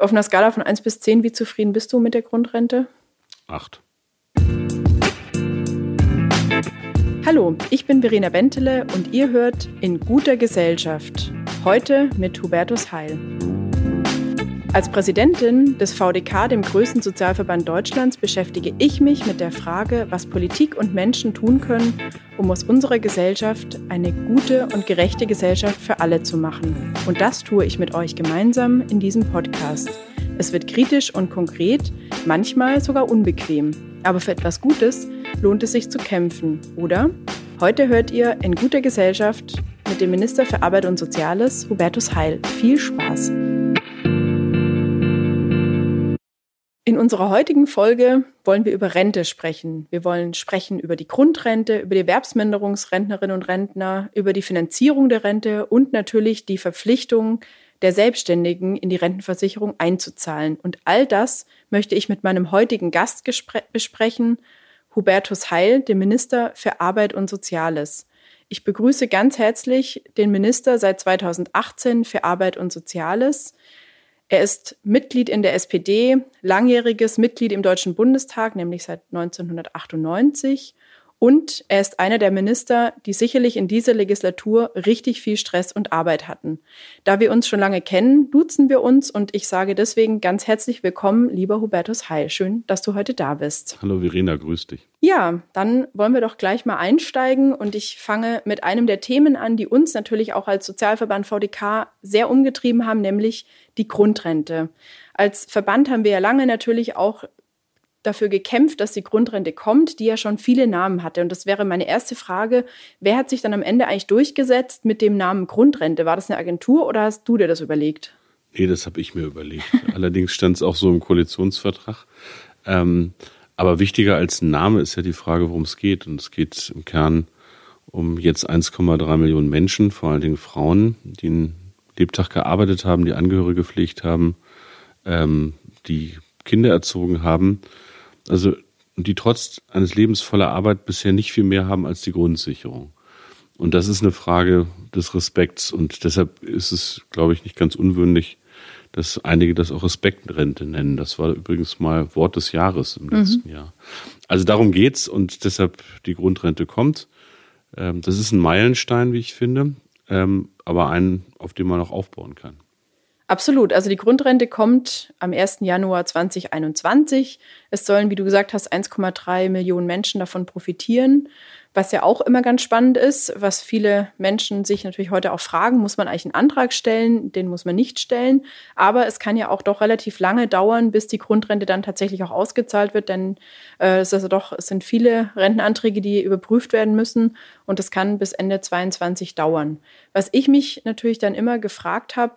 Auf einer Skala von 1 bis 10, wie zufrieden bist du mit der Grundrente? 8. Hallo, ich bin Verena Bentele und ihr hört In guter Gesellschaft. Heute mit Hubertus Heil. Als Präsidentin des VDK, dem größten Sozialverband Deutschlands, beschäftige ich mich mit der Frage, was Politik und Menschen tun können, um aus unserer Gesellschaft eine gute und gerechte Gesellschaft für alle zu machen. Und das tue ich mit euch gemeinsam in diesem Podcast. Es wird kritisch und konkret, manchmal sogar unbequem. Aber für etwas Gutes lohnt es sich zu kämpfen, oder? Heute hört ihr in guter Gesellschaft mit dem Minister für Arbeit und Soziales, Hubertus Heil. Viel Spaß! In unserer heutigen Folge wollen wir über Rente sprechen. Wir wollen sprechen über die Grundrente, über die Erwerbsminderungsrentnerinnen und Rentner, über die Finanzierung der Rente und natürlich die Verpflichtung der Selbstständigen in die Rentenversicherung einzuzahlen. Und all das möchte ich mit meinem heutigen Gast besprechen, Hubertus Heil, dem Minister für Arbeit und Soziales. Ich begrüße ganz herzlich den Minister seit 2018 für Arbeit und Soziales. Er ist Mitglied in der SPD, langjähriges Mitglied im Deutschen Bundestag, nämlich seit 1998 und er ist einer der Minister, die sicherlich in dieser Legislatur richtig viel Stress und Arbeit hatten. Da wir uns schon lange kennen, duzen wir uns und ich sage deswegen ganz herzlich willkommen, lieber Hubertus Heil. Schön, dass du heute da bist. Hallo Verena, grüß dich. Ja, dann wollen wir doch gleich mal einsteigen und ich fange mit einem der Themen an, die uns natürlich auch als Sozialverband VDK sehr umgetrieben haben, nämlich die Grundrente. Als Verband haben wir ja lange natürlich auch dafür gekämpft, dass die Grundrente kommt, die ja schon viele Namen hatte. Und das wäre meine erste Frage. Wer hat sich dann am Ende eigentlich durchgesetzt mit dem Namen Grundrente? War das eine Agentur oder hast du dir das überlegt? Nee, das habe ich mir überlegt. Allerdings stand es auch so im Koalitionsvertrag. Ähm, aber wichtiger als Name ist ja die Frage, worum es geht. Und es geht im Kern um jetzt 1,3 Millionen Menschen, vor allen Dingen Frauen, die einen Lebtag gearbeitet haben, die Angehörige gepflegt haben, ähm, die Kinder erzogen haben also die trotz eines Lebens voller Arbeit bisher nicht viel mehr haben als die Grundsicherung. Und das ist eine Frage des Respekts. Und deshalb ist es, glaube ich, nicht ganz unwürdig, dass einige das auch Respektrente nennen. Das war übrigens mal Wort des Jahres im letzten mhm. Jahr. Also darum geht's und deshalb die Grundrente kommt. Ähm, das ist ein Meilenstein, wie ich finde, ähm, aber einen, auf dem man auch aufbauen kann. Absolut. Also die Grundrente kommt am 1. Januar 2021. Es sollen, wie du gesagt hast, 1,3 Millionen Menschen davon profitieren. Was ja auch immer ganz spannend ist, was viele Menschen sich natürlich heute auch fragen, muss man eigentlich einen Antrag stellen? Den muss man nicht stellen. Aber es kann ja auch doch relativ lange dauern, bis die Grundrente dann tatsächlich auch ausgezahlt wird, denn äh, es, also doch, es sind viele Rentenanträge, die überprüft werden müssen und es kann bis Ende 2022 dauern. Was ich mich natürlich dann immer gefragt habe,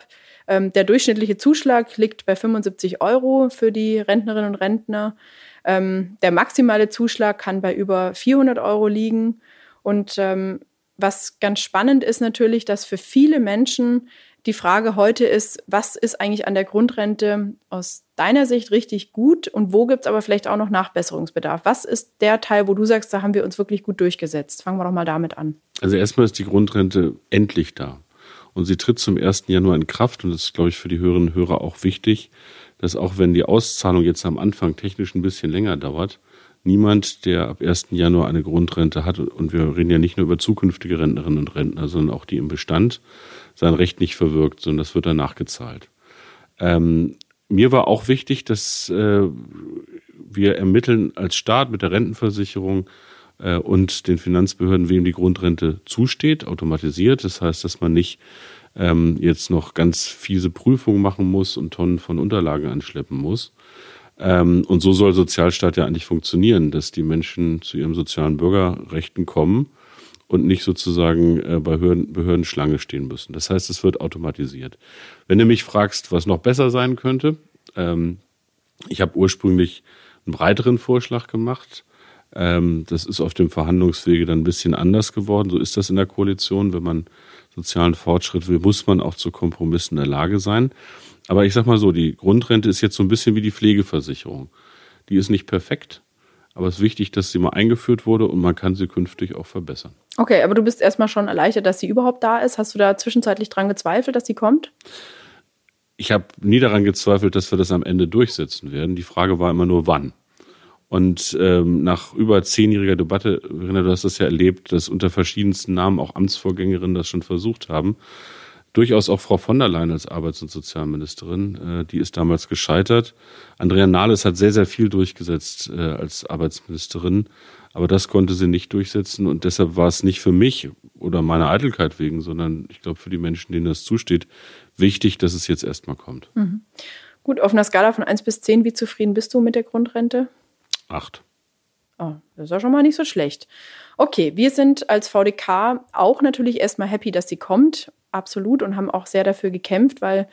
ähm, der durchschnittliche Zuschlag liegt bei 75 Euro für die Rentnerinnen und Rentner. Ähm, der maximale Zuschlag kann bei über 400 Euro liegen. Und ähm, was ganz spannend ist natürlich, dass für viele Menschen die Frage heute ist, was ist eigentlich an der Grundrente aus deiner Sicht richtig gut und wo gibt es aber vielleicht auch noch Nachbesserungsbedarf? Was ist der Teil, wo du sagst, da haben wir uns wirklich gut durchgesetzt? Fangen wir doch mal damit an. Also erstmal ist die Grundrente endlich da. Und sie tritt zum 1. Januar in Kraft. Und das ist, glaube ich, für die Hörerinnen und Hörer auch wichtig, dass auch wenn die Auszahlung jetzt am Anfang technisch ein bisschen länger dauert, niemand, der ab 1. Januar eine Grundrente hat, und wir reden ja nicht nur über zukünftige Rentnerinnen und Rentner, sondern auch die im Bestand, sein Recht nicht verwirkt, sondern das wird dann nachgezahlt. Ähm, mir war auch wichtig, dass äh, wir ermitteln als Staat mit der Rentenversicherung äh, und den Finanzbehörden, wem die Grundrente zusteht, automatisiert. Das heißt, dass man nicht ähm, jetzt noch ganz fiese Prüfungen machen muss und Tonnen von Unterlagen anschleppen muss. Ähm, und so soll Sozialstaat ja eigentlich funktionieren, dass die Menschen zu ihren sozialen Bürgerrechten kommen und nicht sozusagen äh, bei Behörden, Behörden Schlange stehen müssen. Das heißt, es wird automatisiert. Wenn du mich fragst, was noch besser sein könnte, ähm, ich habe ursprünglich einen breiteren Vorschlag gemacht. Ähm, das ist auf dem Verhandlungswege dann ein bisschen anders geworden. So ist das in der Koalition. Wenn man sozialen Fortschritt will, muss man auch zu Kompromissen in der Lage sein. Aber ich sag mal so, die Grundrente ist jetzt so ein bisschen wie die Pflegeversicherung. Die ist nicht perfekt, aber es ist wichtig, dass sie mal eingeführt wurde und man kann sie künftig auch verbessern. Okay, aber du bist erstmal schon erleichtert, dass sie überhaupt da ist. Hast du da zwischenzeitlich dran gezweifelt, dass sie kommt? ich habe nie daran gezweifelt, dass wir das am Ende durchsetzen werden. Die Frage war immer nur, wann. Und ähm, nach über zehnjähriger Debatte, Verena, du hast das ja erlebt, dass unter verschiedensten Namen auch Amtsvorgängerinnen das schon versucht haben. Durchaus auch Frau von der Leyen als Arbeits- und Sozialministerin, äh, die ist damals gescheitert. Andrea Nahles hat sehr, sehr viel durchgesetzt äh, als Arbeitsministerin, aber das konnte sie nicht durchsetzen und deshalb war es nicht für mich oder meiner Eitelkeit wegen, sondern ich glaube für die Menschen, denen das zusteht, wichtig, dass es jetzt erstmal kommt. Mhm. Gut, auf einer Skala von 1 bis 10, wie zufrieden bist du mit der Grundrente? Acht. Oh, das ist ja schon mal nicht so schlecht. Okay, wir sind als VDK auch natürlich erstmal happy, dass sie kommt. Absolut. Und haben auch sehr dafür gekämpft, weil,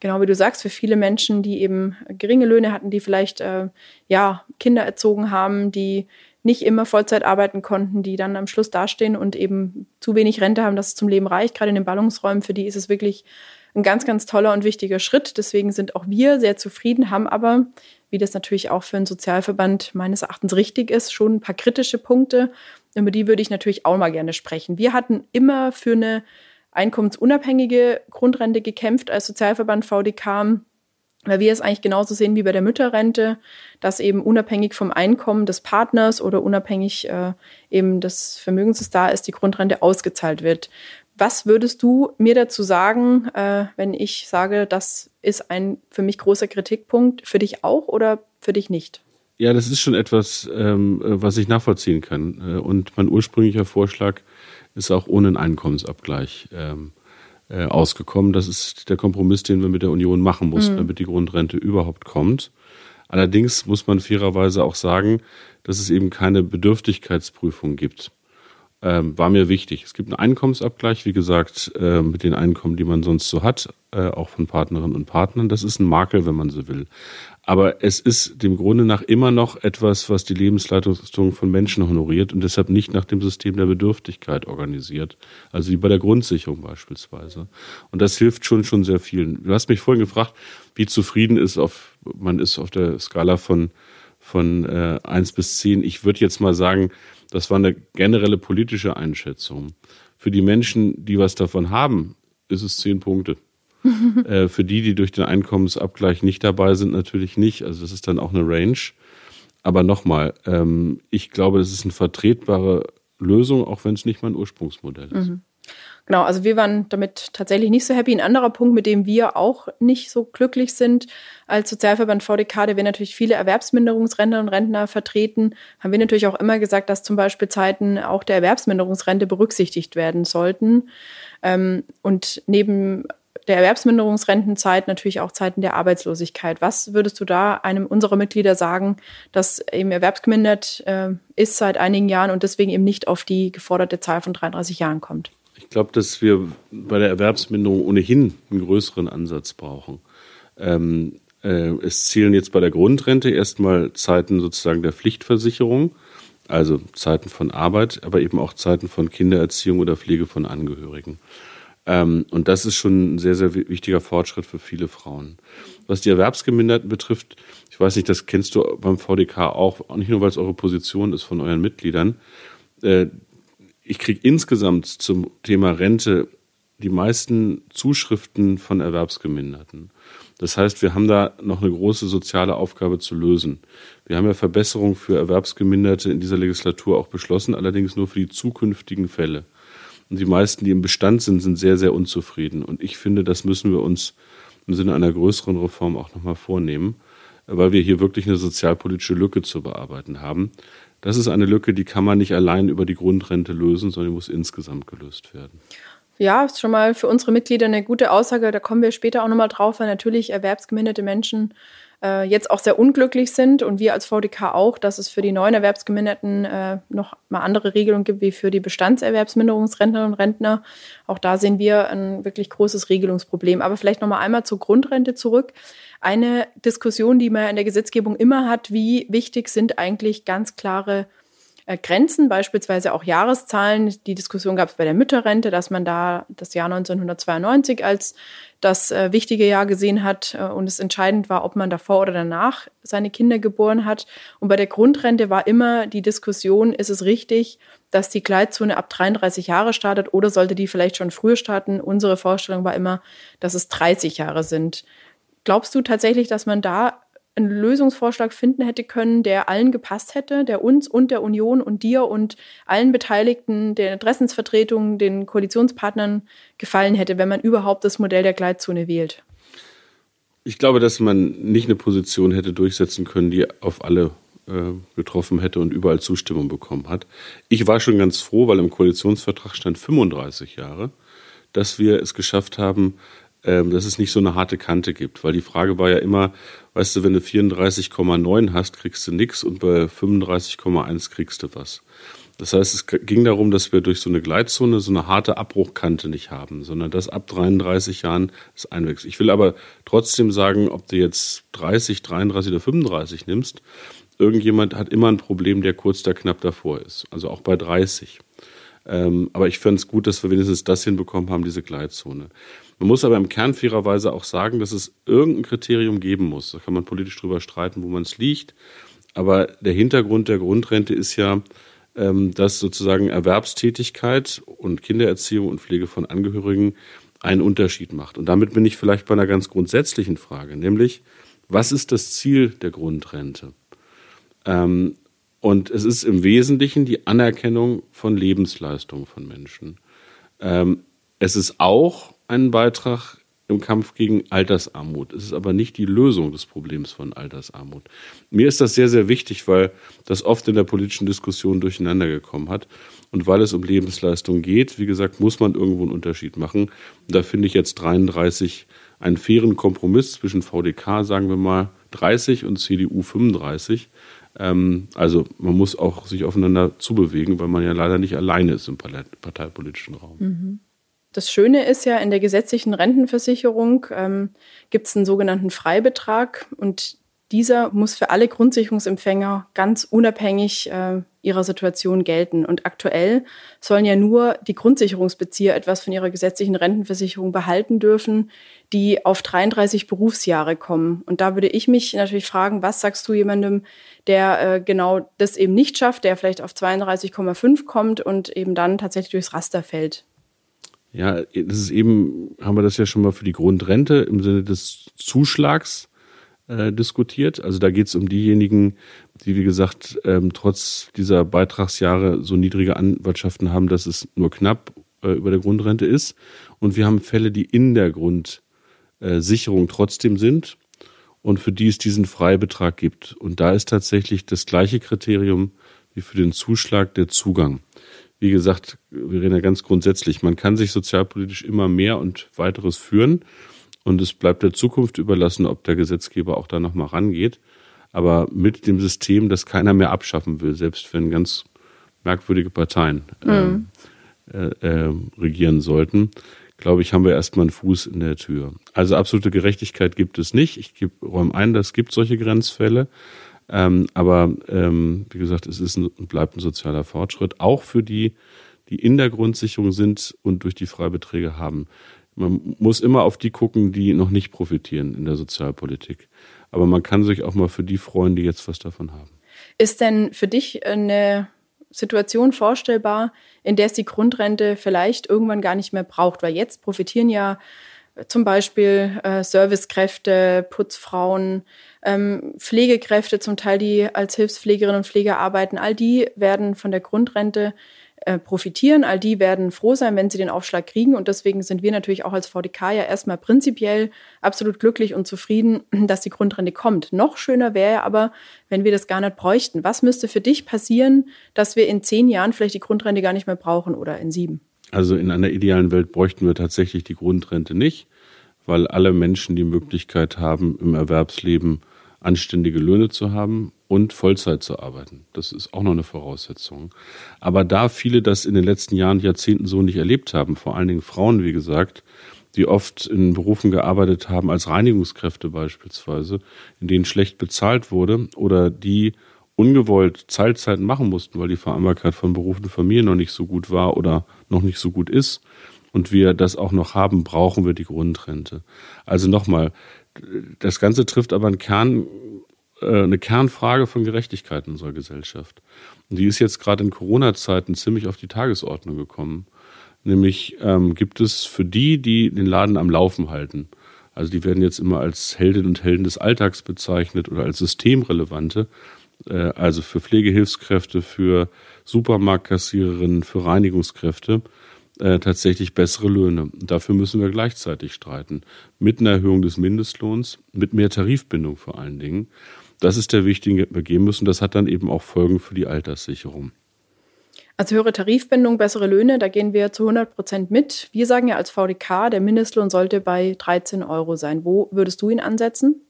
genau wie du sagst, für viele Menschen, die eben geringe Löhne hatten, die vielleicht äh, ja, Kinder erzogen haben, die nicht immer Vollzeit arbeiten konnten, die dann am Schluss dastehen und eben zu wenig Rente haben, dass es zum Leben reicht. Gerade in den Ballungsräumen, für die ist es wirklich ein ganz, ganz toller und wichtiger Schritt. Deswegen sind auch wir sehr zufrieden, haben aber, wie das natürlich auch für einen Sozialverband meines Erachtens richtig ist, schon ein paar kritische Punkte. Über die würde ich natürlich auch mal gerne sprechen. Wir hatten immer für eine einkommensunabhängige Grundrente gekämpft als Sozialverband VDK, weil wir es eigentlich genauso sehen wie bei der Mütterrente, dass eben unabhängig vom Einkommen des Partners oder unabhängig äh, eben des Vermögens, das da ist, die Grundrente ausgezahlt wird. Was würdest du mir dazu sagen, äh, wenn ich sage, das ist ein für mich großer Kritikpunkt, für dich auch oder für dich nicht? Ja, das ist schon etwas, ähm, was ich nachvollziehen kann. Äh, und mein ursprünglicher Vorschlag ist auch ohne einen Einkommensabgleich ähm, äh, ausgekommen. Das ist der Kompromiss, den wir mit der Union machen mussten, mhm. damit die Grundrente überhaupt kommt. Allerdings muss man fairerweise auch sagen, dass es eben keine Bedürftigkeitsprüfung gibt ähm, war mir wichtig. Es gibt einen Einkommensabgleich, wie gesagt, äh, mit den Einkommen, die man sonst so hat, äh, auch von Partnerinnen und Partnern. Das ist ein Makel, wenn man so will. Aber es ist dem Grunde nach immer noch etwas, was die Lebensleistung von Menschen honoriert und deshalb nicht nach dem System der Bedürftigkeit organisiert. Also wie bei der Grundsicherung beispielsweise. Und das hilft schon, schon sehr vielen. Du hast mich vorhin gefragt, wie zufrieden ist auf, man ist auf der Skala von, von äh, 1 bis 10. Ich würde jetzt mal sagen, das war eine generelle politische Einschätzung. Für die Menschen, die was davon haben, ist es zehn Punkte. äh, für die, die durch den Einkommensabgleich nicht dabei sind, natürlich nicht. Also das ist dann auch eine Range. Aber nochmal, ähm, ich glaube, das ist eine vertretbare Lösung, auch wenn es nicht mein Ursprungsmodell ist. Mhm. Genau, also wir waren damit tatsächlich nicht so happy. Ein anderer Punkt, mit dem wir auch nicht so glücklich sind als Sozialverband VDK, der wir natürlich viele Erwerbsminderungsrentner und Rentner vertreten, haben wir natürlich auch immer gesagt, dass zum Beispiel Zeiten auch der Erwerbsminderungsrente berücksichtigt werden sollten. Ähm, und neben der Erwerbsminderungsrentenzeit natürlich auch Zeiten der Arbeitslosigkeit. Was würdest du da einem unserer Mitglieder sagen, das eben erwerbsgemindert äh, ist seit einigen Jahren und deswegen eben nicht auf die geforderte Zahl von 33 Jahren kommt? Ich glaube, dass wir bei der Erwerbsminderung ohnehin einen größeren Ansatz brauchen. Ähm, äh, es zählen jetzt bei der Grundrente erstmal Zeiten sozusagen der Pflichtversicherung, also Zeiten von Arbeit, aber eben auch Zeiten von Kindererziehung oder Pflege von Angehörigen. Ähm, und das ist schon ein sehr, sehr wichtiger Fortschritt für viele Frauen. Was die Erwerbsgeminderten betrifft, ich weiß nicht, das kennst du beim VDK auch, auch nicht nur, weil es eure Position ist von euren Mitgliedern. Äh, ich kriege insgesamt zum Thema Rente die meisten Zuschriften von Erwerbsgeminderten. Das heißt, wir haben da noch eine große soziale Aufgabe zu lösen. Wir haben ja Verbesserungen für Erwerbsgeminderte in dieser Legislatur auch beschlossen, allerdings nur für die zukünftigen Fälle. Und die meisten, die im Bestand sind, sind sehr, sehr unzufrieden. Und ich finde, das müssen wir uns im Sinne einer größeren Reform auch nochmal vornehmen, weil wir hier wirklich eine sozialpolitische Lücke zu bearbeiten haben. Das ist eine Lücke, die kann man nicht allein über die Grundrente lösen, sondern die muss insgesamt gelöst werden. Ja, ist schon mal für unsere Mitglieder eine gute Aussage. Da kommen wir später auch nochmal drauf, weil natürlich erwerbsgeminderte Menschen äh, jetzt auch sehr unglücklich sind und wir als VDK auch, dass es für die neuen Erwerbsgeminderten äh, noch mal andere Regelungen gibt wie für die Bestandserwerbsminderungsrentnerinnen und Rentner. Auch da sehen wir ein wirklich großes Regelungsproblem. Aber vielleicht noch mal einmal zur Grundrente zurück eine Diskussion, die man in der Gesetzgebung immer hat, wie wichtig sind eigentlich ganz klare äh, Grenzen, beispielsweise auch Jahreszahlen. Die Diskussion gab es bei der Mütterrente, dass man da das Jahr 1992 als das äh, wichtige Jahr gesehen hat äh, und es entscheidend war, ob man davor oder danach seine Kinder geboren hat. Und bei der Grundrente war immer die Diskussion, ist es richtig, dass die Gleitzone ab 33 Jahre startet oder sollte die vielleicht schon früher starten? Unsere Vorstellung war immer, dass es 30 Jahre sind. Glaubst du tatsächlich, dass man da einen Lösungsvorschlag finden hätte können, der allen gepasst hätte, der uns und der Union und dir und allen Beteiligten, den Interessensvertretungen, den Koalitionspartnern gefallen hätte, wenn man überhaupt das Modell der Gleitzone wählt? Ich glaube, dass man nicht eine Position hätte durchsetzen können, die auf alle äh, getroffen hätte und überall Zustimmung bekommen hat. Ich war schon ganz froh, weil im Koalitionsvertrag stand 35 Jahre, dass wir es geschafft haben, dass es nicht so eine harte Kante gibt. Weil die Frage war ja immer, weißt du, wenn du 34,9 hast, kriegst du nichts und bei 35,1 kriegst du was. Das heißt, es ging darum, dass wir durch so eine Gleitzone so eine harte Abbruchkante nicht haben, sondern dass ab 33 Jahren es einwächst. Ich will aber trotzdem sagen, ob du jetzt 30, 33 oder 35 nimmst, irgendjemand hat immer ein Problem, der kurz da knapp davor ist. Also auch bei 30. Ähm, aber ich fände es gut, dass wir wenigstens das hinbekommen haben, diese Gleitzone. Man muss aber im Kern fairerweise auch sagen, dass es irgendein Kriterium geben muss. Da kann man politisch drüber streiten, wo man es liegt. Aber der Hintergrund der Grundrente ist ja, ähm, dass sozusagen Erwerbstätigkeit und Kindererziehung und Pflege von Angehörigen einen Unterschied macht. Und damit bin ich vielleicht bei einer ganz grundsätzlichen Frage, nämlich, was ist das Ziel der Grundrente? Ähm, und es ist im Wesentlichen die Anerkennung von Lebensleistungen von Menschen. Ähm, es ist auch einen Beitrag im Kampf gegen Altersarmut. Es ist aber nicht die Lösung des Problems von Altersarmut. Mir ist das sehr, sehr wichtig, weil das oft in der politischen Diskussion durcheinander gekommen hat. Und weil es um Lebensleistung geht, wie gesagt, muss man irgendwo einen Unterschied machen. Da finde ich jetzt 33 einen fairen Kompromiss zwischen VDK, sagen wir mal, 30 und CDU 35. Ähm, also man muss auch sich aufeinander zubewegen, weil man ja leider nicht alleine ist im parteipolitischen Raum. Mhm. Das Schöne ist ja, in der gesetzlichen Rentenversicherung ähm, gibt es einen sogenannten Freibetrag und dieser muss für alle Grundsicherungsempfänger ganz unabhängig äh, ihrer Situation gelten. Und aktuell sollen ja nur die Grundsicherungsbezieher etwas von ihrer gesetzlichen Rentenversicherung behalten dürfen, die auf 33 Berufsjahre kommen. Und da würde ich mich natürlich fragen, was sagst du jemandem, der äh, genau das eben nicht schafft, der vielleicht auf 32,5 kommt und eben dann tatsächlich durchs Raster fällt? Ja, das ist eben, haben wir das ja schon mal für die Grundrente im Sinne des Zuschlags äh, diskutiert. Also da geht es um diejenigen, die, wie gesagt, ähm, trotz dieser Beitragsjahre so niedrige Anwartschaften haben, dass es nur knapp äh, über der Grundrente ist. Und wir haben Fälle, die in der Grundsicherung trotzdem sind und für die es diesen Freibetrag gibt. Und da ist tatsächlich das gleiche Kriterium wie für den Zuschlag der Zugang wie gesagt, wir reden ja ganz grundsätzlich, man kann sich sozialpolitisch immer mehr und weiteres führen und es bleibt der Zukunft überlassen, ob der Gesetzgeber auch da nochmal rangeht. Aber mit dem System, das keiner mehr abschaffen will, selbst wenn ganz merkwürdige Parteien mhm. äh, äh, regieren sollten, glaube ich, haben wir erstmal einen Fuß in der Tür. Also absolute Gerechtigkeit gibt es nicht. Ich räume ein, es gibt solche Grenzfälle. Ähm, aber ähm, wie gesagt, es ist ein, bleibt ein sozialer Fortschritt, auch für die, die in der Grundsicherung sind und durch die Freibeträge haben. Man muss immer auf die gucken, die noch nicht profitieren in der Sozialpolitik. Aber man kann sich auch mal für die freuen, die jetzt was davon haben. Ist denn für dich eine Situation vorstellbar, in der es die Grundrente vielleicht irgendwann gar nicht mehr braucht? Weil jetzt profitieren ja zum Beispiel äh, Servicekräfte, Putzfrauen, ähm, Pflegekräfte, zum Teil die als Hilfspflegerinnen und Pfleger arbeiten, all die werden von der Grundrente äh, profitieren, all die werden froh sein, wenn sie den Aufschlag kriegen. Und deswegen sind wir natürlich auch als VDK ja erstmal prinzipiell absolut glücklich und zufrieden, dass die Grundrente kommt. Noch schöner wäre aber, wenn wir das gar nicht bräuchten. Was müsste für dich passieren, dass wir in zehn Jahren vielleicht die Grundrente gar nicht mehr brauchen oder in sieben? Also in einer idealen Welt bräuchten wir tatsächlich die Grundrente nicht, weil alle Menschen die Möglichkeit haben, im Erwerbsleben anständige Löhne zu haben und Vollzeit zu arbeiten. Das ist auch noch eine Voraussetzung. Aber da viele das in den letzten Jahren, Jahrzehnten so nicht erlebt haben, vor allen Dingen Frauen, wie gesagt, die oft in Berufen gearbeitet haben, als Reinigungskräfte beispielsweise, in denen schlecht bezahlt wurde oder die ungewollt Teilzeit machen mussten, weil die Vereinbarkeit von Beruf und Familie noch nicht so gut war oder noch nicht so gut ist und wir das auch noch haben, brauchen wir die Grundrente. Also nochmal, das Ganze trifft aber einen Kern, äh, eine Kernfrage von Gerechtigkeit in unserer Gesellschaft. Und die ist jetzt gerade in Corona-Zeiten ziemlich auf die Tagesordnung gekommen. Nämlich ähm, gibt es für die, die den Laden am Laufen halten, also die werden jetzt immer als Heldinnen und Helden des Alltags bezeichnet oder als systemrelevante, also für Pflegehilfskräfte, für Supermarktkassiererinnen, für Reinigungskräfte, äh, tatsächlich bessere Löhne. Dafür müssen wir gleichzeitig streiten. Mit einer Erhöhung des Mindestlohns, mit mehr Tarifbindung vor allen Dingen. Das ist der wichtige, wir gehen müssen. Das hat dann eben auch Folgen für die Alterssicherung. Also höhere Tarifbindung, bessere Löhne, da gehen wir zu 100 Prozent mit. Wir sagen ja als VDK, der Mindestlohn sollte bei 13 Euro sein. Wo würdest du ihn ansetzen?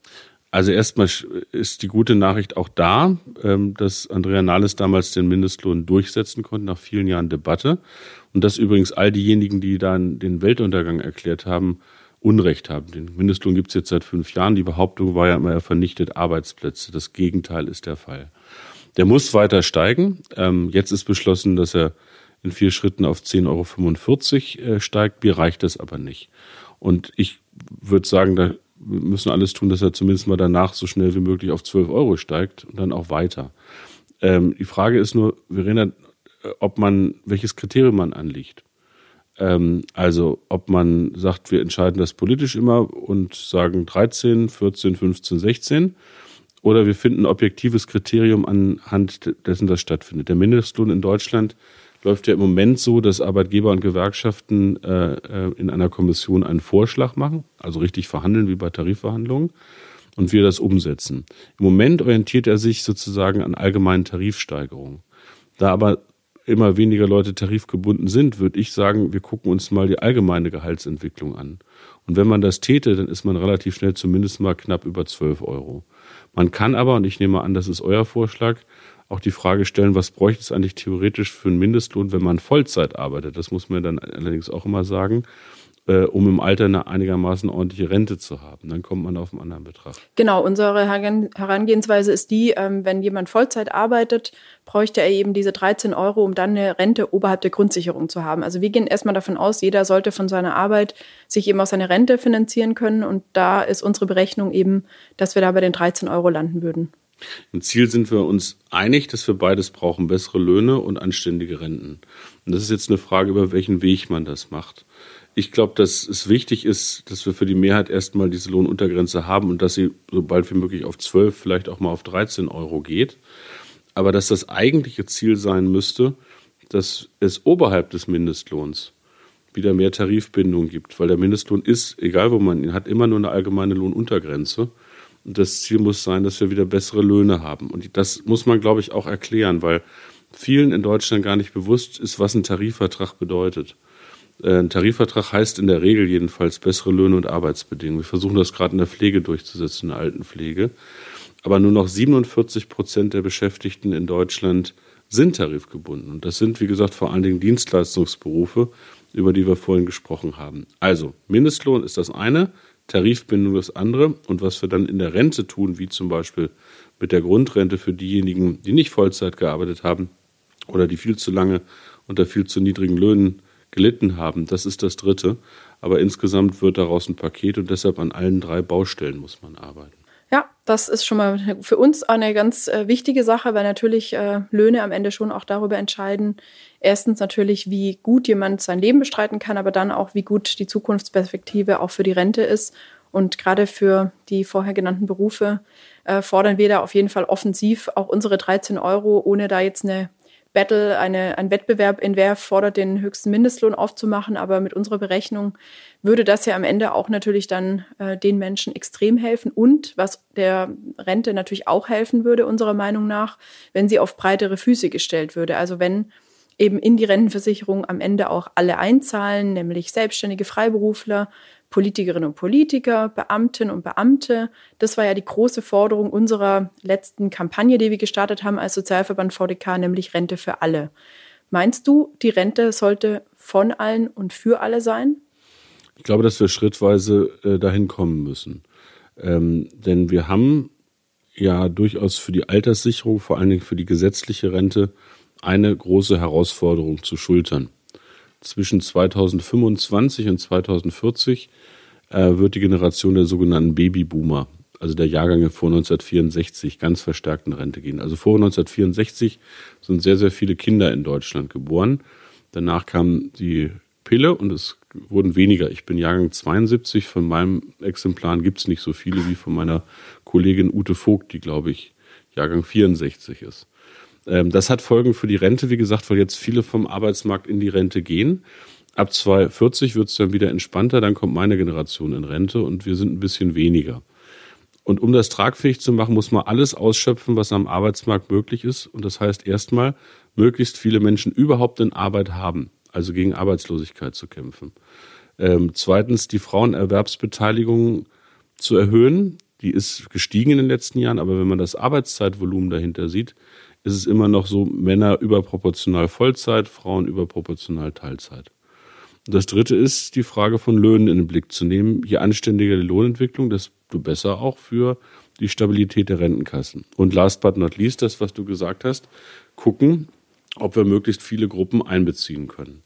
Also erstmal ist die gute Nachricht auch da, ähm, dass Andrea Nahles damals den Mindestlohn durchsetzen konnte nach vielen Jahren Debatte. Und dass übrigens all diejenigen, die dann den Weltuntergang erklärt haben, Unrecht haben. Den Mindestlohn gibt es jetzt seit fünf Jahren. Die Behauptung war ja immer, er vernichtet Arbeitsplätze. Das Gegenteil ist der Fall. Der muss weiter steigen. Ähm, jetzt ist beschlossen, dass er in vier Schritten auf 10,45 Euro äh, steigt. Mir reicht das aber nicht. Und ich würde sagen, da müssen alles tun, dass er zumindest mal danach so schnell wie möglich auf 12 Euro steigt und dann auch weiter. Ähm, die Frage ist nur, Verena, äh, ob man, welches Kriterium man anlegt. Ähm, also ob man sagt, wir entscheiden das politisch immer und sagen 13, 14, 15, 16 oder wir finden ein objektives Kriterium anhand dessen das stattfindet. Der Mindestlohn in Deutschland läuft ja im Moment so, dass Arbeitgeber und Gewerkschaften äh, äh, in einer Kommission einen Vorschlag machen, also richtig verhandeln wie bei Tarifverhandlungen, und wir das umsetzen. Im Moment orientiert er sich sozusagen an allgemeinen Tarifsteigerungen. Da aber immer weniger Leute tarifgebunden sind, würde ich sagen, wir gucken uns mal die allgemeine Gehaltsentwicklung an. Und wenn man das täte, dann ist man relativ schnell zumindest mal knapp über 12 Euro. Man kann aber, und ich nehme an, das ist euer Vorschlag, auch die Frage stellen, was bräuchte es eigentlich theoretisch für einen Mindestlohn, wenn man Vollzeit arbeitet? Das muss man dann allerdings auch immer sagen äh, um im Alter eine einigermaßen ordentliche Rente zu haben. Dann kommt man auf einen anderen Betrag. Genau, unsere Herangehensweise ist die, ähm, wenn jemand Vollzeit arbeitet, bräuchte er eben diese 13 Euro, um dann eine Rente oberhalb der Grundsicherung zu haben. Also wir gehen erstmal davon aus, jeder sollte von seiner Arbeit sich eben auch seine Rente finanzieren können. Und da ist unsere Berechnung eben, dass wir da bei den 13 Euro landen würden. Im Ziel sind wir uns einig, dass wir beides brauchen, bessere Löhne und anständige Renten. Und das ist jetzt eine Frage, über welchen Weg man das macht ich glaube, dass es wichtig ist, dass wir für die Mehrheit erstmal diese Lohnuntergrenze haben und dass sie so bald wie möglich auf 12, vielleicht auch mal auf 13 Euro geht. Aber dass das eigentliche Ziel sein müsste, dass es oberhalb des Mindestlohns wieder mehr Tarifbindung gibt, weil der Mindestlohn ist, egal wo man ihn hat, immer nur eine allgemeine Lohnuntergrenze. Und das Ziel muss sein, dass wir wieder bessere Löhne haben. Und das muss man, glaube ich, auch erklären, weil vielen in Deutschland gar nicht bewusst ist, was ein Tarifvertrag bedeutet. Äh, ein Tarifvertrag heißt in der Regel jedenfalls bessere Löhne und Arbeitsbedingungen. Wir versuchen das gerade in der Pflege durchzusetzen, in der Altenpflege. Aber nur noch 47 Prozent der Beschäftigten in Deutschland sind tarifgebunden. Und das sind, wie gesagt, vor allen Dingen Dienstleistungsberufe, über die wir vorhin gesprochen haben. Also, Mindestlohn ist das eine, Tarifbindung das andere. Und was wir dann in der Rente tun, wie zum Beispiel mit der Grundrente für diejenigen, die nicht Vollzeit gearbeitet haben oder die viel zu lange unter viel zu niedrigen Löhnen gelitten haben. Das ist das Dritte. Aber insgesamt wird daraus ein Paket und deshalb an allen drei Baustellen muss man arbeiten. Ja, das ist schon mal für uns eine ganz äh, wichtige Sache, weil natürlich äh, Löhne am Ende schon auch darüber entscheiden. Erstens natürlich, wie gut jemand sein Leben bestreiten kann, aber dann auch, wie gut die Zukunftsperspektive auch für die Rente ist. Und gerade für die vorher genannten Berufe äh, fordern wir da auf jeden Fall offensiv auch unsere 13 Euro, ohne da jetzt eine Battle, eine, ein Wettbewerb in wer fordert den höchsten Mindestlohn aufzumachen. Aber mit unserer Berechnung würde das ja am Ende auch natürlich dann äh, den Menschen extrem helfen. Und was der Rente natürlich auch helfen würde, unserer Meinung nach, wenn sie auf breitere Füße gestellt würde. Also wenn eben in die Rentenversicherung am Ende auch alle einzahlen, nämlich selbstständige Freiberufler, Politikerinnen und Politiker, Beamtinnen und Beamte. Das war ja die große Forderung unserer letzten Kampagne, die wir gestartet haben als Sozialverband VDK, nämlich Rente für alle. Meinst du, die Rente sollte von allen und für alle sein? Ich glaube, dass wir schrittweise äh, dahin kommen müssen. Ähm, denn wir haben ja durchaus für die Alterssicherung, vor allen Dingen für die gesetzliche Rente, eine große Herausforderung zu schultern. Zwischen 2025 und 2040 äh, wird die Generation der sogenannten Babyboomer, also der Jahrgänge vor 1964, ganz verstärkt in Rente gehen. Also vor 1964 sind sehr, sehr viele Kinder in Deutschland geboren. Danach kam die Pille und es wurden weniger. Ich bin Jahrgang 72, von meinem Exemplar gibt es nicht so viele wie von meiner Kollegin Ute Vogt, die, glaube ich, Jahrgang 64 ist. Ähm, das hat Folgen für die Rente, wie gesagt, weil jetzt viele vom Arbeitsmarkt in die Rente gehen. Ab 2040 wird es dann wieder entspannter, dann kommt meine Generation in Rente und wir sind ein bisschen weniger. Und um das tragfähig zu machen, muss man alles ausschöpfen, was am Arbeitsmarkt möglich ist. Und das heißt erstmal, möglichst viele Menschen überhaupt in Arbeit haben, also gegen Arbeitslosigkeit zu kämpfen. Ähm, zweitens, die Frauenerwerbsbeteiligung zu erhöhen. Die ist gestiegen in den letzten Jahren, aber wenn man das Arbeitszeitvolumen dahinter sieht, ist es immer noch so Männer überproportional Vollzeit, Frauen überproportional Teilzeit. Das dritte ist, die Frage von Löhnen in den Blick zu nehmen. Je anständiger die Lohnentwicklung, desto besser auch für die Stabilität der Rentenkassen. Und last but not least, das, was du gesagt hast, gucken, ob wir möglichst viele Gruppen einbeziehen können.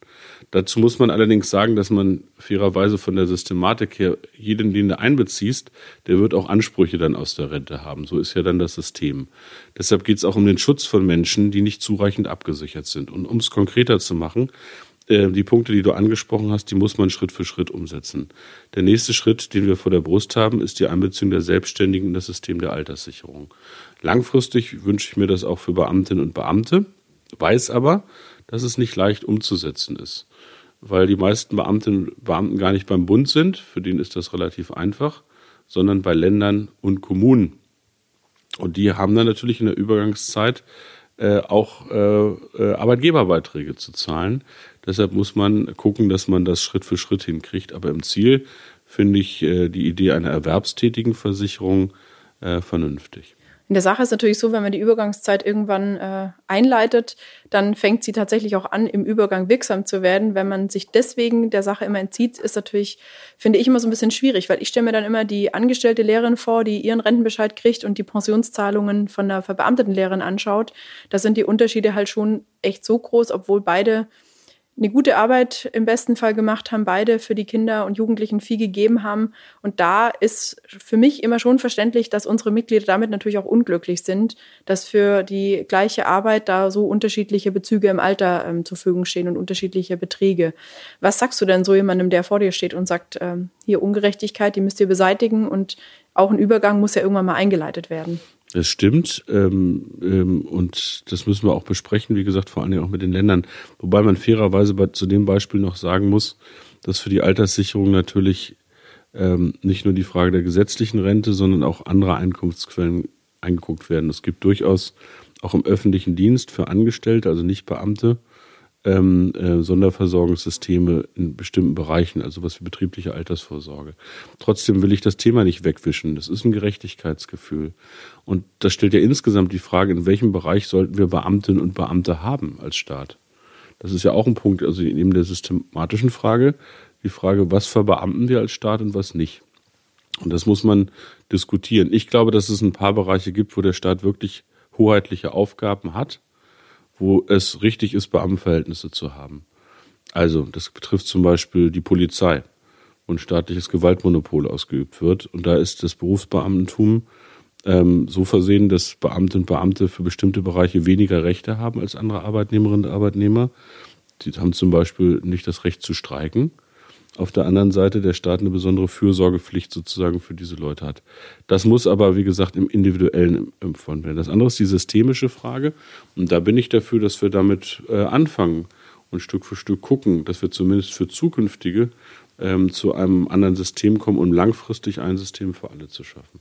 Dazu muss man allerdings sagen, dass man fairerweise von der Systematik her jeden, den du einbeziehst, der wird auch Ansprüche dann aus der Rente haben. So ist ja dann das System. Deshalb geht es auch um den Schutz von Menschen, die nicht zureichend abgesichert sind. Und um es konkreter zu machen, äh, die Punkte, die du angesprochen hast, die muss man Schritt für Schritt umsetzen. Der nächste Schritt, den wir vor der Brust haben, ist die Einbeziehung der Selbstständigen in das System der Alterssicherung. Langfristig wünsche ich mir das auch für Beamtinnen und Beamte, weiß aber, dass es nicht leicht umzusetzen ist weil die meisten Beamtinnen und Beamten gar nicht beim Bund sind, für den ist das relativ einfach, sondern bei Ländern und Kommunen. Und die haben dann natürlich in der Übergangszeit äh, auch äh, äh, Arbeitgeberbeiträge zu zahlen. Deshalb muss man gucken, dass man das Schritt für Schritt hinkriegt. Aber im Ziel finde ich äh, die Idee einer erwerbstätigen Versicherung äh, vernünftig. In der Sache ist natürlich so, wenn man die Übergangszeit irgendwann äh, einleitet, dann fängt sie tatsächlich auch an, im Übergang wirksam zu werden. Wenn man sich deswegen der Sache immer entzieht, ist natürlich, finde ich, immer so ein bisschen schwierig, weil ich stelle mir dann immer die angestellte Lehrerin vor, die ihren Rentenbescheid kriegt und die Pensionszahlungen von der verbeamteten Lehrerin anschaut. Da sind die Unterschiede halt schon echt so groß, obwohl beide eine gute Arbeit im besten Fall gemacht haben, beide für die Kinder und Jugendlichen viel gegeben haben. Und da ist für mich immer schon verständlich, dass unsere Mitglieder damit natürlich auch unglücklich sind, dass für die gleiche Arbeit da so unterschiedliche Bezüge im Alter ähm, zur Verfügung stehen und unterschiedliche Beträge. Was sagst du denn so jemandem, der vor dir steht und sagt, ähm, hier Ungerechtigkeit, die müsst ihr beseitigen und auch ein Übergang muss ja irgendwann mal eingeleitet werden? Das stimmt. Ähm, ähm, und das müssen wir auch besprechen, wie gesagt, vor allen Dingen auch mit den Ländern. Wobei man fairerweise bei, zu dem Beispiel noch sagen muss, dass für die Alterssicherung natürlich ähm, nicht nur die Frage der gesetzlichen Rente, sondern auch andere Einkunftsquellen eingeguckt werden. Es gibt durchaus auch im öffentlichen Dienst für Angestellte, also nicht Beamte, ähm, äh, Sonderversorgungssysteme in bestimmten Bereichen, also was wie betriebliche Altersvorsorge. Trotzdem will ich das Thema nicht wegwischen. Das ist ein Gerechtigkeitsgefühl. Und das stellt ja insgesamt die Frage, in welchem Bereich sollten wir Beamtinnen und Beamte haben als Staat? Das ist ja auch ein Punkt, also neben der systematischen Frage, die Frage, was verbeamten wir als Staat und was nicht. Und das muss man diskutieren. Ich glaube, dass es ein paar Bereiche gibt, wo der Staat wirklich hoheitliche Aufgaben hat wo es richtig ist, Beamtenverhältnisse zu haben. Also, das betrifft zum Beispiel die Polizei, wo ein staatliches Gewaltmonopol ausgeübt wird. Und da ist das Berufsbeamtentum ähm, so versehen, dass Beamte und Beamte für bestimmte Bereiche weniger Rechte haben als andere Arbeitnehmerinnen und Arbeitnehmer. Die haben zum Beispiel nicht das Recht zu streiken auf der anderen Seite der Staat eine besondere Fürsorgepflicht sozusagen für diese Leute hat. Das muss aber, wie gesagt, im Individuellen empfunden werden. Das andere ist die systemische Frage. Und da bin ich dafür, dass wir damit äh, anfangen und Stück für Stück gucken, dass wir zumindest für zukünftige ähm, zu einem anderen System kommen, um langfristig ein System für alle zu schaffen.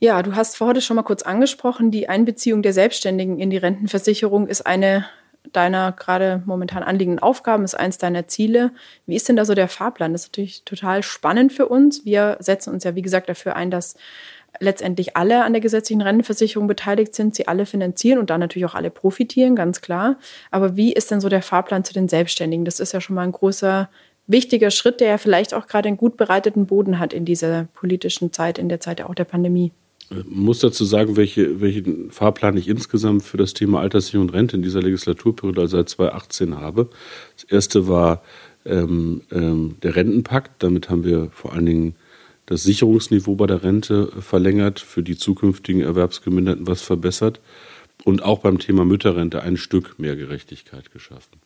Ja, du hast vorhin schon mal kurz angesprochen, die Einbeziehung der Selbstständigen in die Rentenversicherung ist eine deiner gerade momentan anliegenden Aufgaben, ist eins deiner Ziele. Wie ist denn da so der Fahrplan? Das ist natürlich total spannend für uns. Wir setzen uns ja, wie gesagt, dafür ein, dass letztendlich alle an der gesetzlichen Rentenversicherung beteiligt sind, sie alle finanzieren und dann natürlich auch alle profitieren, ganz klar. Aber wie ist denn so der Fahrplan zu den Selbstständigen? Das ist ja schon mal ein großer, wichtiger Schritt, der ja vielleicht auch gerade einen gut bereiteten Boden hat in dieser politischen Zeit, in der Zeit auch der Pandemie. Muss dazu sagen, welche, welchen Fahrplan ich insgesamt für das Thema Alterssicherung und Rente in dieser Legislaturperiode, also seit 2018, habe. Das erste war ähm, ähm, der Rentenpakt. Damit haben wir vor allen Dingen das Sicherungsniveau bei der Rente verlängert, für die zukünftigen Erwerbsgeminderten was verbessert und auch beim Thema Mütterrente ein Stück mehr Gerechtigkeit geschaffen.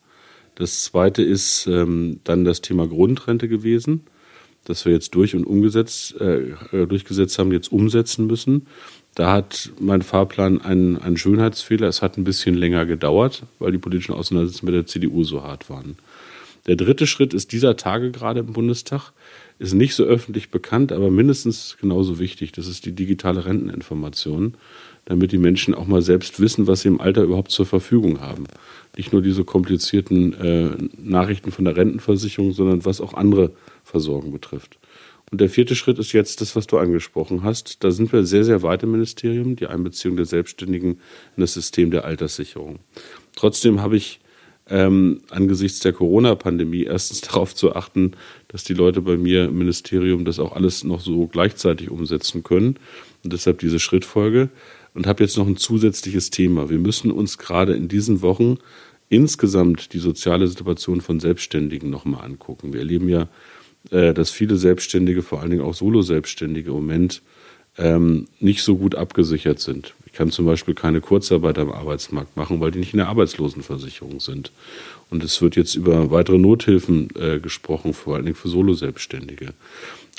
Das zweite ist ähm, dann das Thema Grundrente gewesen das wir jetzt durch und umgesetzt, äh, äh, durchgesetzt haben, jetzt umsetzen müssen. Da hat mein Fahrplan einen, einen Schönheitsfehler. Es hat ein bisschen länger gedauert, weil die politischen Auseinandersetzungen mit der CDU so hart waren. Der dritte Schritt ist dieser Tage gerade im Bundestag, ist nicht so öffentlich bekannt, aber mindestens genauso wichtig. Das ist die digitale Renteninformation, damit die Menschen auch mal selbst wissen, was sie im Alter überhaupt zur Verfügung haben. Nicht nur diese komplizierten äh, Nachrichten von der Rentenversicherung, sondern was auch andere Versorgung betrifft. Und der vierte Schritt ist jetzt das, was du angesprochen hast. Da sind wir sehr, sehr weit im Ministerium, die Einbeziehung der Selbstständigen in das System der Alterssicherung. Trotzdem habe ich ähm, angesichts der Corona-Pandemie erstens darauf zu achten, dass die Leute bei mir im Ministerium das auch alles noch so gleichzeitig umsetzen können. Und deshalb diese Schrittfolge. Und habe jetzt noch ein zusätzliches Thema. Wir müssen uns gerade in diesen Wochen insgesamt die soziale Situation von Selbstständigen nochmal angucken. Wir erleben ja äh, dass viele Selbstständige, vor allen Dingen auch Solo-Selbstständige im Moment ähm, nicht so gut abgesichert sind. Kann zum Beispiel keine Kurzarbeit am Arbeitsmarkt machen, weil die nicht in der Arbeitslosenversicherung sind. Und es wird jetzt über weitere Nothilfen äh, gesprochen, vor allen Dingen für Solo-Selbstständige.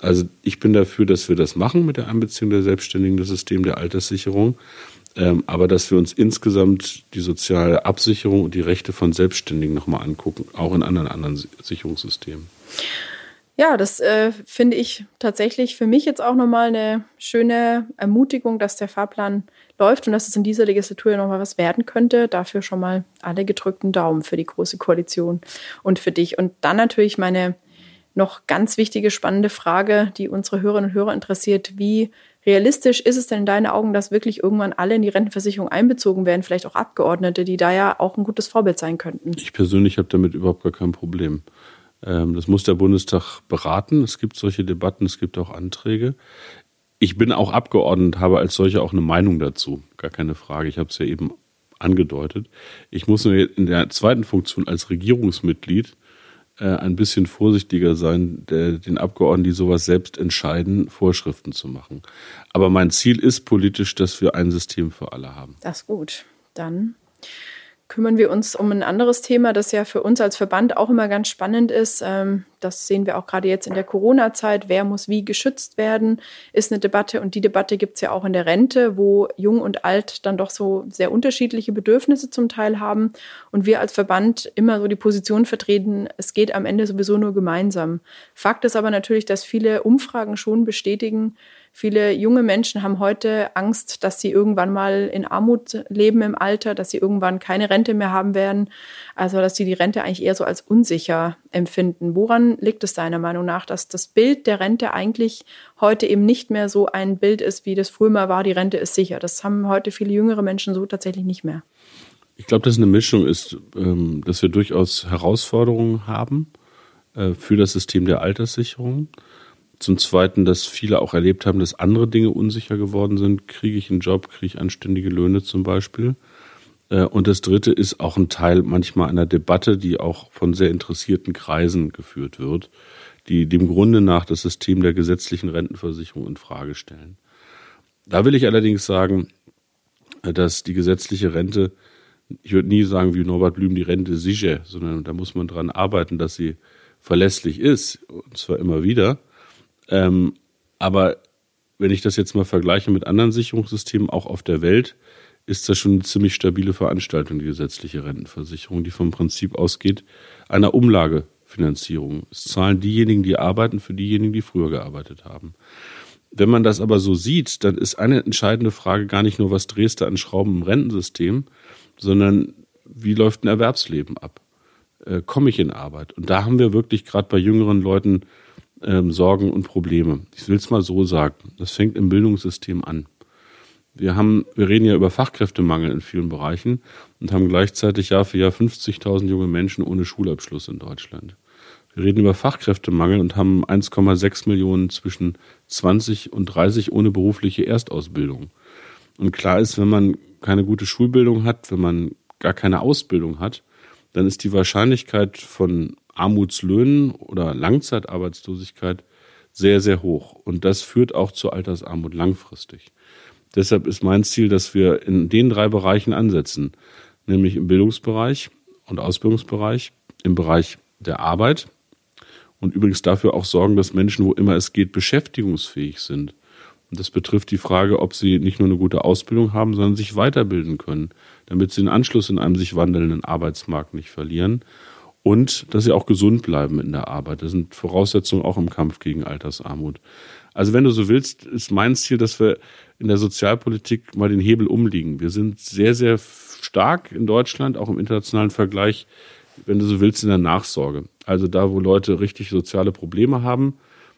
Also ich bin dafür, dass wir das machen mit der Einbeziehung der Selbstständigen, das System der Alterssicherung. Ähm, aber dass wir uns insgesamt die soziale Absicherung und die Rechte von Selbstständigen nochmal angucken, auch in anderen, anderen Sicherungssystemen. Ja, das äh, finde ich tatsächlich für mich jetzt auch nochmal eine schöne Ermutigung, dass der Fahrplan läuft und dass es in dieser Legislatur ja nochmal was werden könnte. Dafür schon mal alle gedrückten Daumen für die Große Koalition und für dich. Und dann natürlich meine noch ganz wichtige, spannende Frage, die unsere Hörerinnen und Hörer interessiert. Wie realistisch ist es denn in deinen Augen, dass wirklich irgendwann alle in die Rentenversicherung einbezogen werden, vielleicht auch Abgeordnete, die da ja auch ein gutes Vorbild sein könnten? Ich persönlich habe damit überhaupt gar kein Problem. Ähm, das muss der Bundestag beraten. Es gibt solche Debatten, es gibt auch Anträge. Ich bin auch Abgeordnet, habe als solcher auch eine Meinung dazu. Gar keine Frage. Ich habe es ja eben angedeutet. Ich muss nur in der zweiten Funktion als Regierungsmitglied äh, ein bisschen vorsichtiger sein, den Abgeordneten, die sowas selbst entscheiden, Vorschriften zu machen. Aber mein Ziel ist politisch, dass wir ein System für alle haben. Das ist gut. Dann kümmern wir uns um ein anderes Thema, das ja für uns als Verband auch immer ganz spannend ist. Ähm, das sehen wir auch gerade jetzt in der Corona-Zeit. Wer muss wie geschützt werden, ist eine Debatte. Und die Debatte gibt es ja auch in der Rente, wo Jung und Alt dann doch so sehr unterschiedliche Bedürfnisse zum Teil haben. Und wir als Verband immer so die Position vertreten, es geht am Ende sowieso nur gemeinsam. Fakt ist aber natürlich, dass viele Umfragen schon bestätigen, Viele junge Menschen haben heute Angst, dass sie irgendwann mal in Armut leben im Alter, dass sie irgendwann keine Rente mehr haben werden. Also, dass sie die Rente eigentlich eher so als unsicher empfinden. Woran liegt es deiner Meinung nach, dass das Bild der Rente eigentlich heute eben nicht mehr so ein Bild ist, wie das früher mal war, die Rente ist sicher? Das haben heute viele jüngere Menschen so tatsächlich nicht mehr. Ich glaube, dass eine Mischung ist, ähm, dass wir durchaus Herausforderungen haben äh, für das System der Alterssicherung. Zum Zweiten, dass viele auch erlebt haben, dass andere Dinge unsicher geworden sind. Kriege ich einen Job, kriege ich anständige Löhne zum Beispiel. Äh, und das Dritte ist auch ein Teil manchmal einer Debatte, die auch von sehr interessierten Kreisen geführt wird, die dem Grunde nach das System der gesetzlichen Rentenversicherung in Frage stellen. Da will ich allerdings sagen, dass die gesetzliche Rente, ich würde nie sagen wie Norbert Blüm die Rente sicher, sondern da muss man dran arbeiten, dass sie verlässlich ist, und zwar immer wieder. Ähm, aber wenn ich das jetzt mal vergleiche mit anderen Sicherungssystemen, auch auf der Welt, ist das schon eine ziemlich stabile Veranstaltung, die gesetzliche Rentenversicherung, die vom Prinzip ausgeht einer Umlagefinanzierung. Es zahlen diejenigen, die arbeiten, für diejenigen, die früher gearbeitet haben. Wenn man das aber so sieht, dann ist eine entscheidende Frage gar nicht nur, was drehst du an Schrauben im Rentensystem, sondern wie läuft ein Erwerbsleben ab? Äh, Komme ich in Arbeit? Und da haben wir wirklich gerade bei jüngeren Leuten ähm, Sorgen und Probleme. Ich will es mal so sagen. Das fängt im Bildungssystem an. Wir haben, wir reden ja über Fachkräftemangel in vielen Bereichen und haben gleichzeitig Jahr für Jahr 50.000 junge Menschen ohne Schulabschluss in Deutschland. Wir reden über Fachkräftemangel und haben 1,6 Millionen zwischen 20 und 30 ohne berufliche Erstausbildung. Und klar ist, wenn man keine gute Schulbildung hat, wenn man gar keine Ausbildung hat, dann ist die Wahrscheinlichkeit von Armutslöhnen oder Langzeitarbeitslosigkeit sehr, sehr hoch. Und das führt auch zur Altersarmut langfristig. Deshalb ist mein Ziel, dass wir in den drei Bereichen ansetzen, nämlich im Bildungsbereich und Ausbildungsbereich, im Bereich der Arbeit und übrigens dafür auch sorgen, dass Menschen, wo immer es geht, beschäftigungsfähig sind. Und das betrifft die Frage, ob sie nicht nur eine gute Ausbildung haben, sondern sich weiterbilden können, damit sie den Anschluss in einem sich wandelnden Arbeitsmarkt nicht verlieren und dass sie auch gesund bleiben in der Arbeit. Das sind Voraussetzungen auch im Kampf gegen Altersarmut. Also wenn du so willst, ist mein Ziel, dass wir in der Sozialpolitik mal den Hebel umliegen. Wir sind sehr, sehr stark in Deutschland, auch im internationalen Vergleich, wenn du so willst, in der Nachsorge. Also da, wo Leute richtig soziale Probleme haben,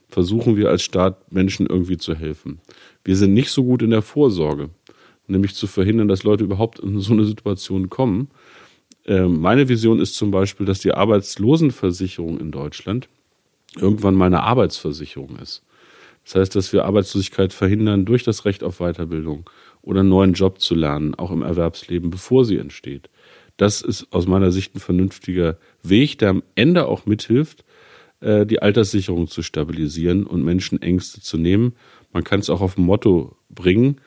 versuchen wir als Staat Menschen irgendwie zu helfen. Wir sind nicht so gut in der Vorsorge, nämlich zu verhindern, dass Leute überhaupt in so eine Situation kommen. Ähm, meine Vision ist zum Beispiel, dass die Arbeitslosenversicherung in Deutschland irgendwann mal eine Arbeitsversicherung ist. Das heißt, dass wir Arbeitslosigkeit verhindern durch das Recht auf Weiterbildung oder einen neuen Job zu lernen, auch im Erwerbsleben, bevor sie entsteht. Das ist aus meiner Sicht ein vernünftiger Weg, der am Ende auch mithilft, äh, die Alterssicherung zu stabilisieren und Menschen Ängste zu nehmen. Man kann es auch auf ein Motto bringen.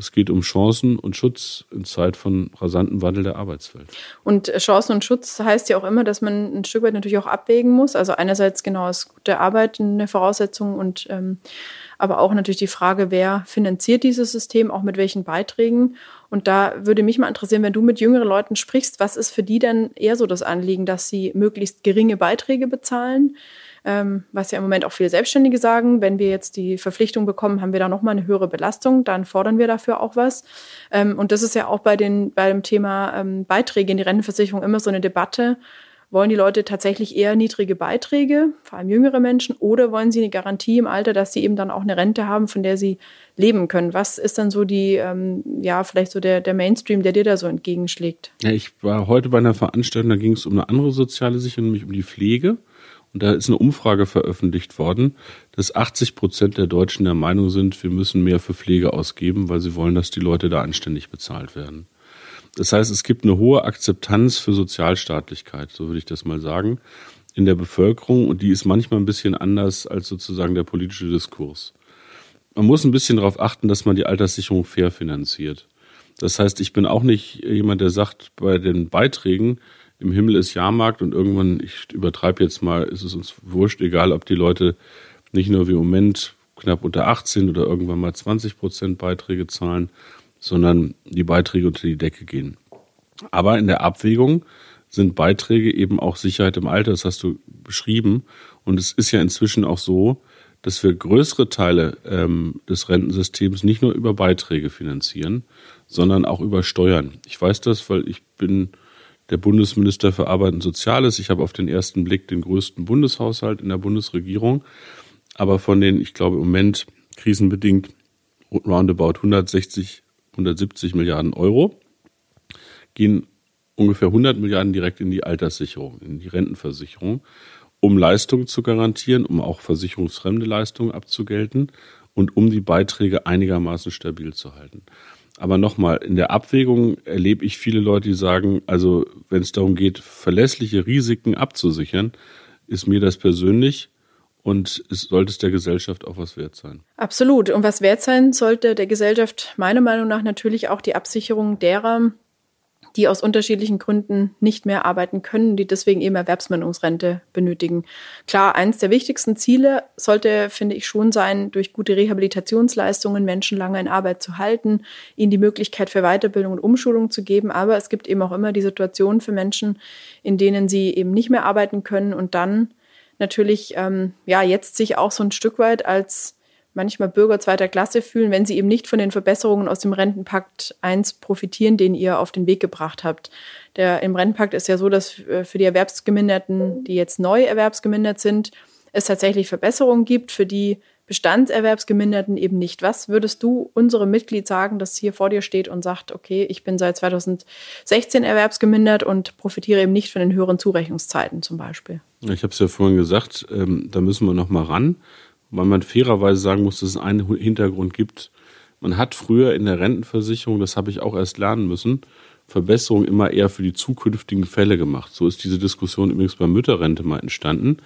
Es geht um Chancen und Schutz in Zeit von rasantem Wandel der Arbeitswelt. Und Chancen und Schutz heißt ja auch immer, dass man ein Stück weit natürlich auch abwägen muss. Also einerseits genau ist gute Arbeit eine Voraussetzung und ähm, aber auch natürlich die Frage, wer finanziert dieses System, auch mit welchen Beiträgen. Und da würde mich mal interessieren, wenn du mit jüngeren Leuten sprichst, was ist für die denn eher so das Anliegen, dass sie möglichst geringe Beiträge bezahlen? Ähm, was ja im Moment auch viele Selbstständige sagen, wenn wir jetzt die Verpflichtung bekommen, haben wir da nochmal eine höhere Belastung, dann fordern wir dafür auch was. Ähm, und das ist ja auch bei, den, bei dem Thema ähm, Beiträge in die Rentenversicherung immer so eine Debatte. Wollen die Leute tatsächlich eher niedrige Beiträge, vor allem jüngere Menschen, oder wollen sie eine Garantie im Alter, dass sie eben dann auch eine Rente haben, von der sie leben können? Was ist dann so die, ähm, ja, vielleicht so der, der Mainstream, der dir da so entgegenschlägt? Ja, ich war heute bei einer Veranstaltung, da ging es um eine andere soziale Sicherung, nämlich um die Pflege. Und da ist eine Umfrage veröffentlicht worden, dass 80 Prozent der Deutschen der Meinung sind, wir müssen mehr für Pflege ausgeben, weil sie wollen, dass die Leute da anständig bezahlt werden. Das heißt, es gibt eine hohe Akzeptanz für Sozialstaatlichkeit, so würde ich das mal sagen, in der Bevölkerung und die ist manchmal ein bisschen anders als sozusagen der politische Diskurs. Man muss ein bisschen darauf achten, dass man die Alterssicherung fair finanziert. Das heißt, ich bin auch nicht jemand, der sagt, bei den Beiträgen im Himmel ist Jahrmarkt und irgendwann, ich übertreibe jetzt mal, ist es uns wurscht, egal ob die Leute nicht nur wie im Moment knapp unter 18 oder irgendwann mal 20 Prozent Beiträge zahlen, sondern die Beiträge unter die Decke gehen. Aber in der Abwägung sind Beiträge eben auch Sicherheit im Alter, das hast du beschrieben. Und es ist ja inzwischen auch so, dass wir größere Teile ähm, des Rentensystems nicht nur über Beiträge finanzieren, sondern auch über Steuern. Ich weiß das, weil ich bin der Bundesminister für Arbeit und Soziales. Ich habe auf den ersten Blick den größten Bundeshaushalt in der Bundesregierung. Aber von den, ich glaube im Moment krisenbedingt roundabout 160 170 Milliarden Euro, gehen ungefähr 100 Milliarden direkt in die Alterssicherung, in die Rentenversicherung, um Leistungen zu garantieren, um auch versicherungsfremde Leistungen abzugelten und um die Beiträge einigermaßen stabil zu halten. Aber nochmal, in der Abwägung erlebe ich viele Leute, die sagen, also wenn es darum geht, verlässliche Risiken abzusichern, ist mir das persönlich und es sollte es der Gesellschaft auch was wert sein. Absolut. Und was wert sein sollte der Gesellschaft meiner Meinung nach natürlich auch die Absicherung derer, die aus unterschiedlichen Gründen nicht mehr arbeiten können, die deswegen eben Erwerbsminderungsrente benötigen. Klar, eins der wichtigsten Ziele sollte, finde ich, schon sein, durch gute Rehabilitationsleistungen Menschen lange in Arbeit zu halten, ihnen die Möglichkeit für Weiterbildung und Umschulung zu geben. Aber es gibt eben auch immer die Situation für Menschen, in denen sie eben nicht mehr arbeiten können und dann natürlich ähm, ja jetzt sich auch so ein Stück weit als manchmal Bürger zweiter Klasse fühlen, wenn sie eben nicht von den Verbesserungen aus dem Rentenpakt 1 profitieren, den ihr auf den Weg gebracht habt. Der, Im Rentenpakt ist ja so, dass äh, für die Erwerbsgeminderten, die jetzt neu erwerbsgemindert sind, es tatsächlich Verbesserungen gibt. Für die Bestandserwerbsgeminderten eben nicht. Was würdest du unserem Mitglied sagen, das hier vor dir steht und sagt, okay, ich bin seit 2016 erwerbsgemindert und profitiere eben nicht von den höheren Zurechnungszeiten zum Beispiel? Ich habe es ja vorhin gesagt, ähm, da müssen wir noch mal ran, weil man fairerweise sagen muss, dass es einen Hintergrund gibt. Man hat früher in der Rentenversicherung, das habe ich auch erst lernen müssen, Verbesserungen immer eher für die zukünftigen Fälle gemacht. So ist diese Diskussion übrigens bei Mütterrente mal entstanden.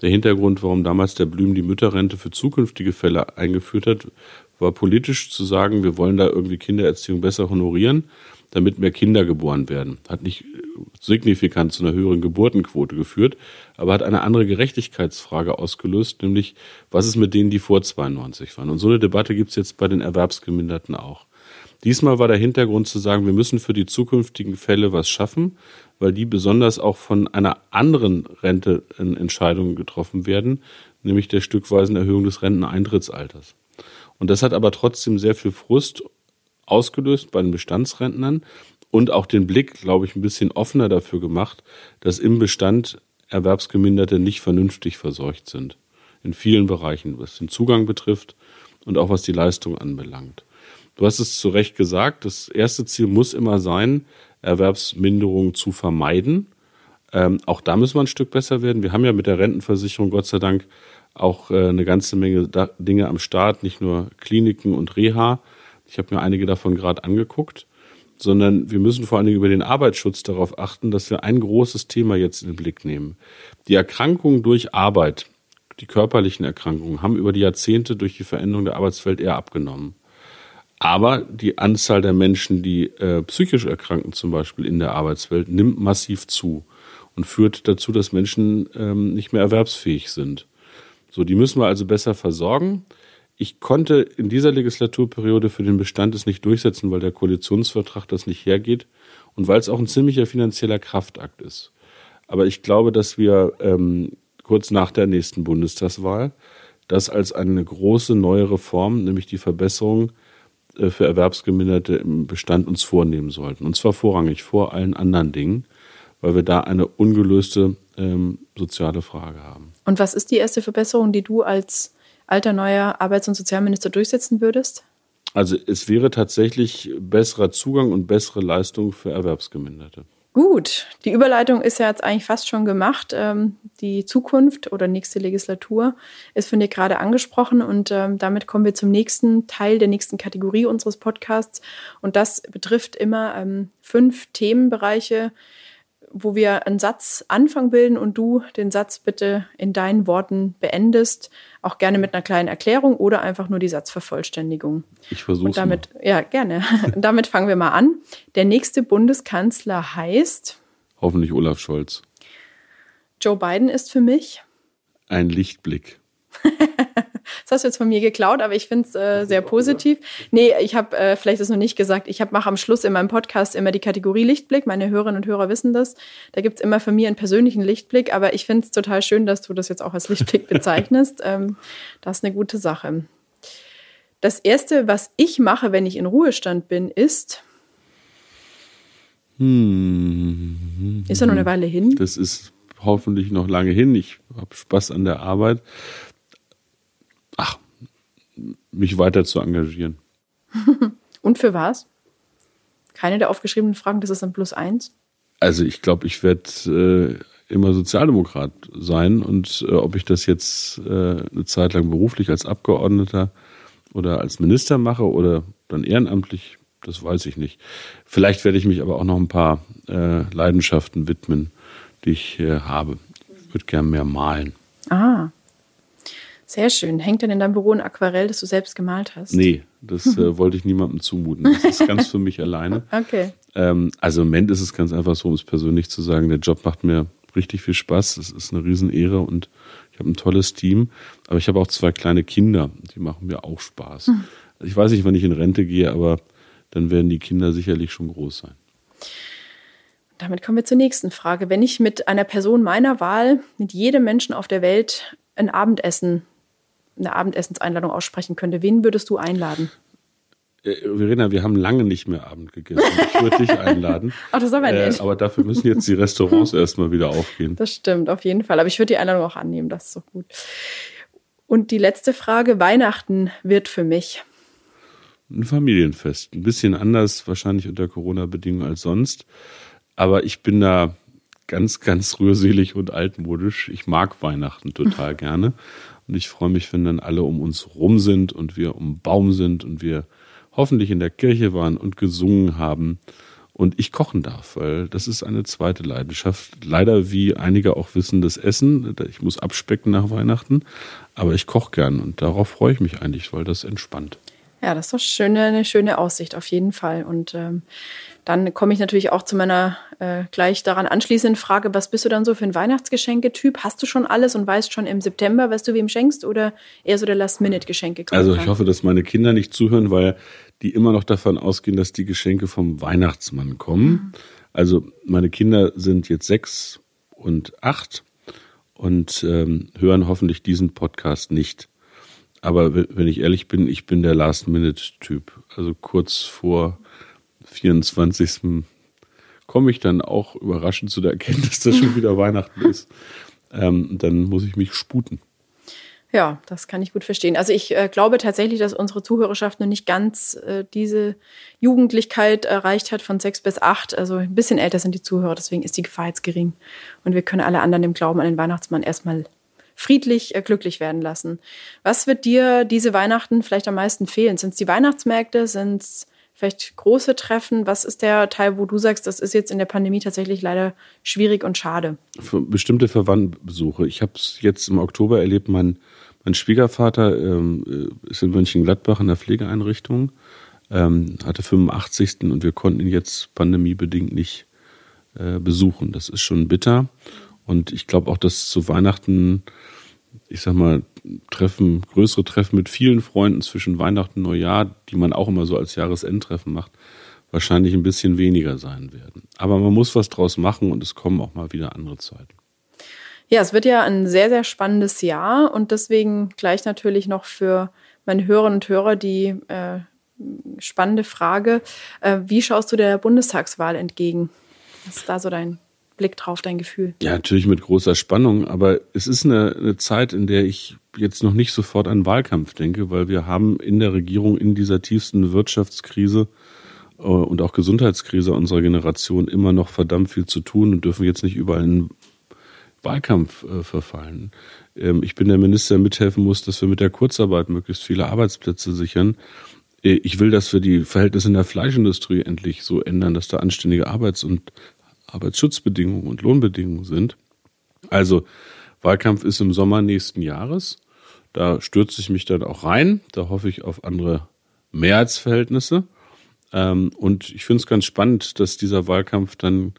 Der Hintergrund, warum damals der Blüm die Mütterrente für zukünftige Fälle eingeführt hat, war politisch zu sagen, wir wollen da irgendwie Kindererziehung besser honorieren, damit mehr Kinder geboren werden. Hat nicht signifikant zu einer höheren Geburtenquote geführt, aber hat eine andere Gerechtigkeitsfrage ausgelöst, nämlich was ist mit denen, die vor 92 waren. Und so eine Debatte gibt es jetzt bei den Erwerbsgeminderten auch. Diesmal war der Hintergrund zu sagen, wir müssen für die zukünftigen Fälle was schaffen, weil die besonders auch von einer anderen Rente in Entscheidungen getroffen werden, nämlich der stückweisen Erhöhung des Renteneintrittsalters. Und das hat aber trotzdem sehr viel Frust ausgelöst bei den Bestandsrentnern und auch den Blick, glaube ich, ein bisschen offener dafür gemacht, dass im Bestand Erwerbsgeminderte nicht vernünftig versorgt sind. In vielen Bereichen, was den Zugang betrifft und auch was die Leistung anbelangt. Du hast es zu Recht gesagt, das erste Ziel muss immer sein, Erwerbsminderung zu vermeiden. Ähm, auch da müssen wir ein Stück besser werden. Wir haben ja mit der Rentenversicherung Gott sei Dank auch äh, eine ganze Menge da Dinge am Start, nicht nur Kliniken und Reha. Ich habe mir einige davon gerade angeguckt, sondern wir müssen vor allen Dingen über den Arbeitsschutz darauf achten, dass wir ein großes Thema jetzt in den Blick nehmen. Die Erkrankungen durch Arbeit, die körperlichen Erkrankungen, haben über die Jahrzehnte durch die Veränderung der Arbeitswelt eher abgenommen. Aber die Anzahl der Menschen, die äh, psychisch erkranken, zum Beispiel in der Arbeitswelt, nimmt massiv zu und führt dazu, dass Menschen ähm, nicht mehr erwerbsfähig sind. So, die müssen wir also besser versorgen. Ich konnte in dieser Legislaturperiode für den Bestand es nicht durchsetzen, weil der Koalitionsvertrag das nicht hergeht und weil es auch ein ziemlicher finanzieller Kraftakt ist. Aber ich glaube, dass wir ähm, kurz nach der nächsten Bundestagswahl das als eine große neue Reform, nämlich die Verbesserung äh, für Erwerbsgeminderte im Bestand uns vornehmen sollten. Und zwar vorrangig vor allen anderen Dingen, weil wir da eine ungelöste ähm, soziale Frage haben. Und was ist die erste Verbesserung, die du als alter neuer Arbeits- und Sozialminister durchsetzen würdest? Also es wäre tatsächlich besserer Zugang und bessere Leistung für Erwerbsgeminderte. Gut, die Überleitung ist ja jetzt eigentlich fast schon gemacht. Ähm, die Zukunft oder nächste Legislatur ist von dir gerade angesprochen und ähm, damit kommen wir zum nächsten Teil der nächsten Kategorie unseres Podcasts und das betrifft immer ähm, fünf Themenbereiche, wo wir einen Satz Anfang bilden und du den Satz bitte in deinen Worten beendest, auch gerne mit einer kleinen Erklärung oder einfach nur die Satzvervollständigung. Ich versuche es. Damit, mal. ja, gerne. damit fangen wir mal an. Der nächste Bundeskanzler heißt. Hoffentlich Olaf Scholz. Joe Biden ist für mich. Ein Lichtblick. Das hast du jetzt von mir geklaut, aber ich finde es äh, sehr positiv. Nee, ich habe äh, vielleicht das noch nicht gesagt. Ich mache am Schluss in meinem Podcast immer die Kategorie Lichtblick. Meine Hörerinnen und Hörer wissen das. Da gibt es immer von mir einen persönlichen Lichtblick, aber ich finde es total schön, dass du das jetzt auch als Lichtblick bezeichnest. ähm, das ist eine gute Sache. Das Erste, was ich mache, wenn ich in Ruhestand bin, ist. Hm. Ist ja noch eine Weile hin. Das ist hoffentlich noch lange hin. Ich habe Spaß an der Arbeit mich weiter zu engagieren. Und für was? Keine der aufgeschriebenen Fragen, das ist dann plus eins? Also ich glaube, ich werde äh, immer Sozialdemokrat sein und äh, ob ich das jetzt äh, eine Zeit lang beruflich als Abgeordneter oder als Minister mache oder dann ehrenamtlich, das weiß ich nicht. Vielleicht werde ich mich aber auch noch ein paar äh, Leidenschaften widmen, die ich habe. Ich würde gern mehr malen. Ah, sehr schön. Hängt denn in deinem Büro ein Aquarell, das du selbst gemalt hast? Nee, das äh, wollte ich niemandem zumuten. Das ist ganz für mich alleine. Okay. Ähm, also im Moment ist es ganz einfach so, um es persönlich zu sagen, der Job macht mir richtig viel Spaß. Es ist eine Riesenehre und ich habe ein tolles Team. Aber ich habe auch zwei kleine Kinder, die machen mir auch Spaß. Hm. Ich weiß nicht, wann ich in Rente gehe, aber dann werden die Kinder sicherlich schon groß sein. Damit kommen wir zur nächsten Frage. Wenn ich mit einer Person meiner Wahl, mit jedem Menschen auf der Welt ein Abendessen eine Abendessenseinladung aussprechen könnte, wen würdest du einladen? Äh, Verena, wir haben lange nicht mehr Abend gegessen. Ich würde dich einladen. Ach, das aber äh, nicht. aber dafür müssen jetzt die Restaurants erstmal wieder aufgehen. Das stimmt, auf jeden Fall. Aber ich würde die Einladung auch annehmen, das ist so gut. Und die letzte Frage, Weihnachten wird für mich. Ein Familienfest. Ein bisschen anders wahrscheinlich unter Corona-Bedingungen als sonst. Aber ich bin da ganz, ganz rührselig und altmodisch. Ich mag Weihnachten total gerne. Und ich freue mich, wenn dann alle um uns rum sind und wir um Baum sind und wir hoffentlich in der Kirche waren und gesungen haben und ich kochen darf, weil das ist eine zweite Leidenschaft. Leider, wie einige auch wissen, das Essen. Ich muss abspecken nach Weihnachten, aber ich koche gern und darauf freue ich mich eigentlich, weil das entspannt. Ja, das ist doch schöne, eine schöne Aussicht auf jeden Fall. Und ähm, dann komme ich natürlich auch zu meiner äh, gleich daran anschließenden Frage, was bist du dann so für ein Weihnachtsgeschenketyp? Hast du schon alles und weißt schon im September, was du wem schenkst oder eher so der Last-Minute-Geschenke? Also ich hoffe, dass meine Kinder nicht zuhören, weil die immer noch davon ausgehen, dass die Geschenke vom Weihnachtsmann kommen. Mhm. Also meine Kinder sind jetzt sechs und acht und ähm, hören hoffentlich diesen Podcast nicht. Aber wenn ich ehrlich bin, ich bin der Last-Minute-Typ. Also kurz vor 24. komme ich dann auch überraschend zu der Erkenntnis, dass schon wieder Weihnachten ist. Ähm, dann muss ich mich sputen. Ja, das kann ich gut verstehen. Also ich äh, glaube tatsächlich, dass unsere Zuhörerschaft noch nicht ganz äh, diese Jugendlichkeit erreicht hat von sechs bis acht. Also ein bisschen älter sind die Zuhörer, deswegen ist die Gefahr jetzt gering. Und wir können alle anderen im Glauben an den Weihnachtsmann erstmal friedlich äh, glücklich werden lassen. Was wird dir diese Weihnachten vielleicht am meisten fehlen? Sind es die Weihnachtsmärkte? Sind es vielleicht große Treffen? Was ist der Teil, wo du sagst, das ist jetzt in der Pandemie tatsächlich leider schwierig und schade? Für bestimmte Verwandtenbesuche. Ich habe es jetzt im Oktober erlebt, mein, mein Schwiegervater ähm, äh, ist in Mönchengladbach in der Pflegeeinrichtung, ähm, hatte 85. und wir konnten ihn jetzt pandemiebedingt nicht äh, besuchen. Das ist schon bitter. Und ich glaube auch, dass zu Weihnachten ich sag mal, Treffen, größere Treffen mit vielen Freunden zwischen Weihnachten und Neujahr, die man auch immer so als Jahresendtreffen macht, wahrscheinlich ein bisschen weniger sein werden. Aber man muss was draus machen und es kommen auch mal wieder andere Zeiten. Ja, es wird ja ein sehr, sehr spannendes Jahr und deswegen gleich natürlich noch für meine Hörerinnen und Hörer die äh, spannende Frage. Äh, wie schaust du der Bundestagswahl entgegen? Was ist da so dein Blick drauf, dein Gefühl? Ja, natürlich mit großer Spannung, aber es ist eine, eine Zeit, in der ich jetzt noch nicht sofort an Wahlkampf denke, weil wir haben in der Regierung in dieser tiefsten Wirtschaftskrise äh, und auch Gesundheitskrise unserer Generation immer noch verdammt viel zu tun und dürfen jetzt nicht überall in Wahlkampf äh, verfallen. Ähm, ich bin der Minister, der mithelfen muss, dass wir mit der Kurzarbeit möglichst viele Arbeitsplätze sichern. Äh, ich will, dass wir die Verhältnisse in der Fleischindustrie endlich so ändern, dass da anständige Arbeits- und Arbeitsschutzbedingungen und Lohnbedingungen sind. Also Wahlkampf ist im Sommer nächsten Jahres. Da stürze ich mich dann auch rein. Da hoffe ich auf andere Mehrheitsverhältnisse. Ähm, und ich finde es ganz spannend, dass dieser Wahlkampf dann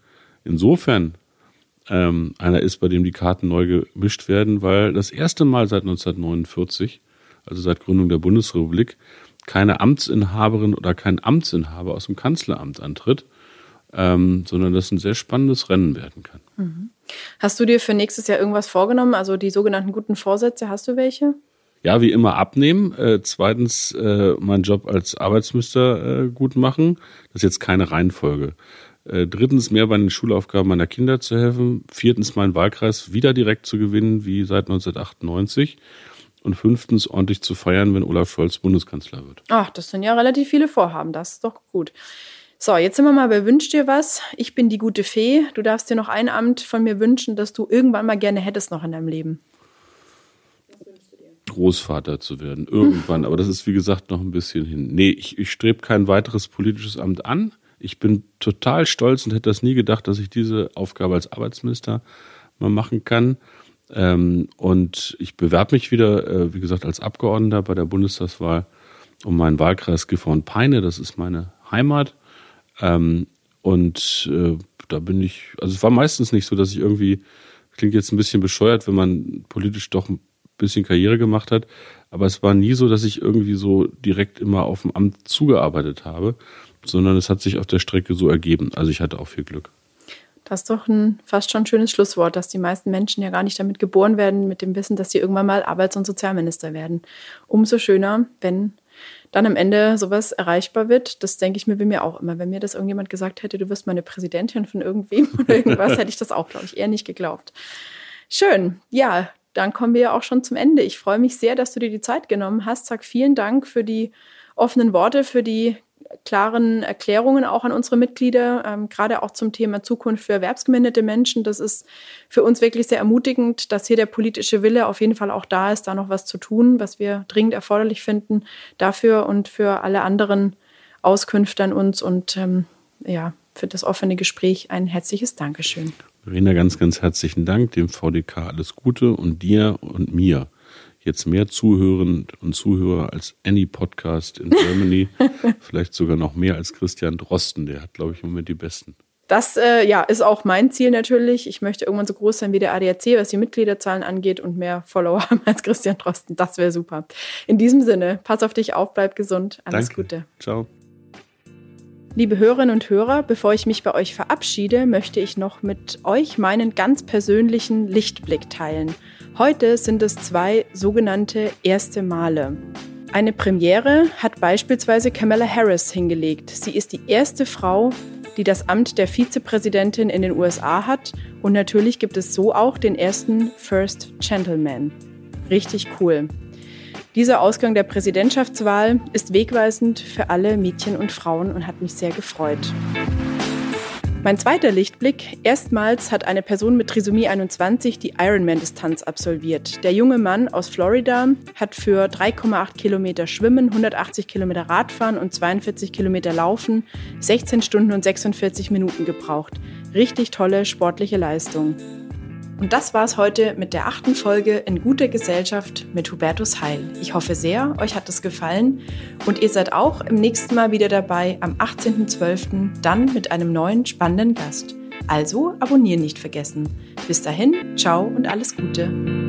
insofern ähm, einer ist, bei dem die Karten neu gemischt werden, weil das erste Mal seit 1949, also seit Gründung der Bundesrepublik, keine Amtsinhaberin oder kein Amtsinhaber aus dem Kanzleramt antritt, ähm, sondern das ein sehr spannendes Rennen werden kann. Mhm. Hast du dir für nächstes Jahr irgendwas vorgenommen? Also die sogenannten guten Vorsätze, hast du welche? Ja, wie immer abnehmen. Äh, zweitens äh, meinen Job als Arbeitsminister äh, gut machen. Das ist jetzt keine Reihenfolge. Äh, drittens mehr bei den Schulaufgaben meiner Kinder zu helfen. Viertens meinen Wahlkreis wieder direkt zu gewinnen, wie seit 1998 und fünftens ordentlich zu feiern, wenn Olaf Scholz Bundeskanzler wird. Ach, das sind ja relativ viele Vorhaben, das ist doch gut. So, jetzt sind wir mal bei Wünsch dir was. Ich bin die gute Fee. Du darfst dir noch ein Amt von mir wünschen, das du irgendwann mal gerne hättest noch in deinem Leben. Großvater zu werden, irgendwann. Aber das ist, wie gesagt, noch ein bisschen hin. Nee, ich, ich strebe kein weiteres politisches Amt an. Ich bin total stolz und hätte das nie gedacht, dass ich diese Aufgabe als Arbeitsminister mal machen kann. Ähm, und ich bewerbe mich wieder, äh, wie gesagt, als Abgeordneter bei der Bundestagswahl um meinen Wahlkreis Gifhorn-Peine. Das ist meine Heimat. Ähm, und äh, da bin ich, also es war meistens nicht so, dass ich irgendwie, klingt jetzt ein bisschen bescheuert, wenn man politisch doch ein bisschen Karriere gemacht hat, aber es war nie so, dass ich irgendwie so direkt immer auf dem Amt zugearbeitet habe, sondern es hat sich auf der Strecke so ergeben. Also ich hatte auch viel Glück. Das ist doch ein fast schon schönes Schlusswort, dass die meisten Menschen ja gar nicht damit geboren werden, mit dem Wissen, dass sie irgendwann mal Arbeits- und Sozialminister werden. Umso schöner, wenn dann am Ende sowas erreichbar wird, das denke ich mir bei mir auch immer. Wenn mir das irgendjemand gesagt hätte, du wirst meine Präsidentin von irgendwem oder irgendwas, hätte ich das auch, glaube ich, eher nicht geglaubt. Schön. Ja, dann kommen wir ja auch schon zum Ende. Ich freue mich sehr, dass du dir die Zeit genommen hast. Sag vielen Dank für die offenen Worte, für die klaren Erklärungen auch an unsere Mitglieder, ähm, gerade auch zum Thema Zukunft für erwerbsgeminderte Menschen. Das ist für uns wirklich sehr ermutigend, dass hier der politische Wille auf jeden Fall auch da ist, da noch was zu tun, was wir dringend erforderlich finden dafür und für alle anderen Auskünfte an uns und ähm, ja, für das offene Gespräch ein herzliches Dankeschön. Verena, ganz, ganz herzlichen Dank, dem VDK alles Gute und dir und mir jetzt mehr Zuhörerinnen und Zuhörer als any Podcast in Germany. Vielleicht sogar noch mehr als Christian Drosten. Der hat, glaube ich, im Moment die besten. Das äh, ja, ist auch mein Ziel natürlich. Ich möchte irgendwann so groß sein wie der ADAC, was die Mitgliederzahlen angeht und mehr Follower haben als Christian Drosten. Das wäre super. In diesem Sinne, pass auf dich auf, bleib gesund. Alles Danke. Gute. Ciao. Liebe Hörerinnen und Hörer, bevor ich mich bei euch verabschiede, möchte ich noch mit euch meinen ganz persönlichen Lichtblick teilen. Heute sind es zwei sogenannte erste Male. Eine Premiere hat beispielsweise Kamala Harris hingelegt. Sie ist die erste Frau, die das Amt der Vizepräsidentin in den USA hat. Und natürlich gibt es so auch den ersten First Gentleman. Richtig cool. Dieser Ausgang der Präsidentschaftswahl ist wegweisend für alle Mädchen und Frauen und hat mich sehr gefreut. Mein zweiter Lichtblick. Erstmals hat eine Person mit Trisomie 21 die Ironman-Distanz absolviert. Der junge Mann aus Florida hat für 3,8 Kilometer Schwimmen, 180 Kilometer Radfahren und 42 Kilometer Laufen 16 Stunden und 46 Minuten gebraucht. Richtig tolle sportliche Leistung. Und das war's heute mit der achten Folge in guter Gesellschaft mit Hubertus Heil. Ich hoffe sehr, euch hat es gefallen und ihr seid auch im nächsten Mal wieder dabei am 18.12. dann mit einem neuen spannenden Gast. Also abonnieren nicht vergessen. Bis dahin, ciao und alles Gute.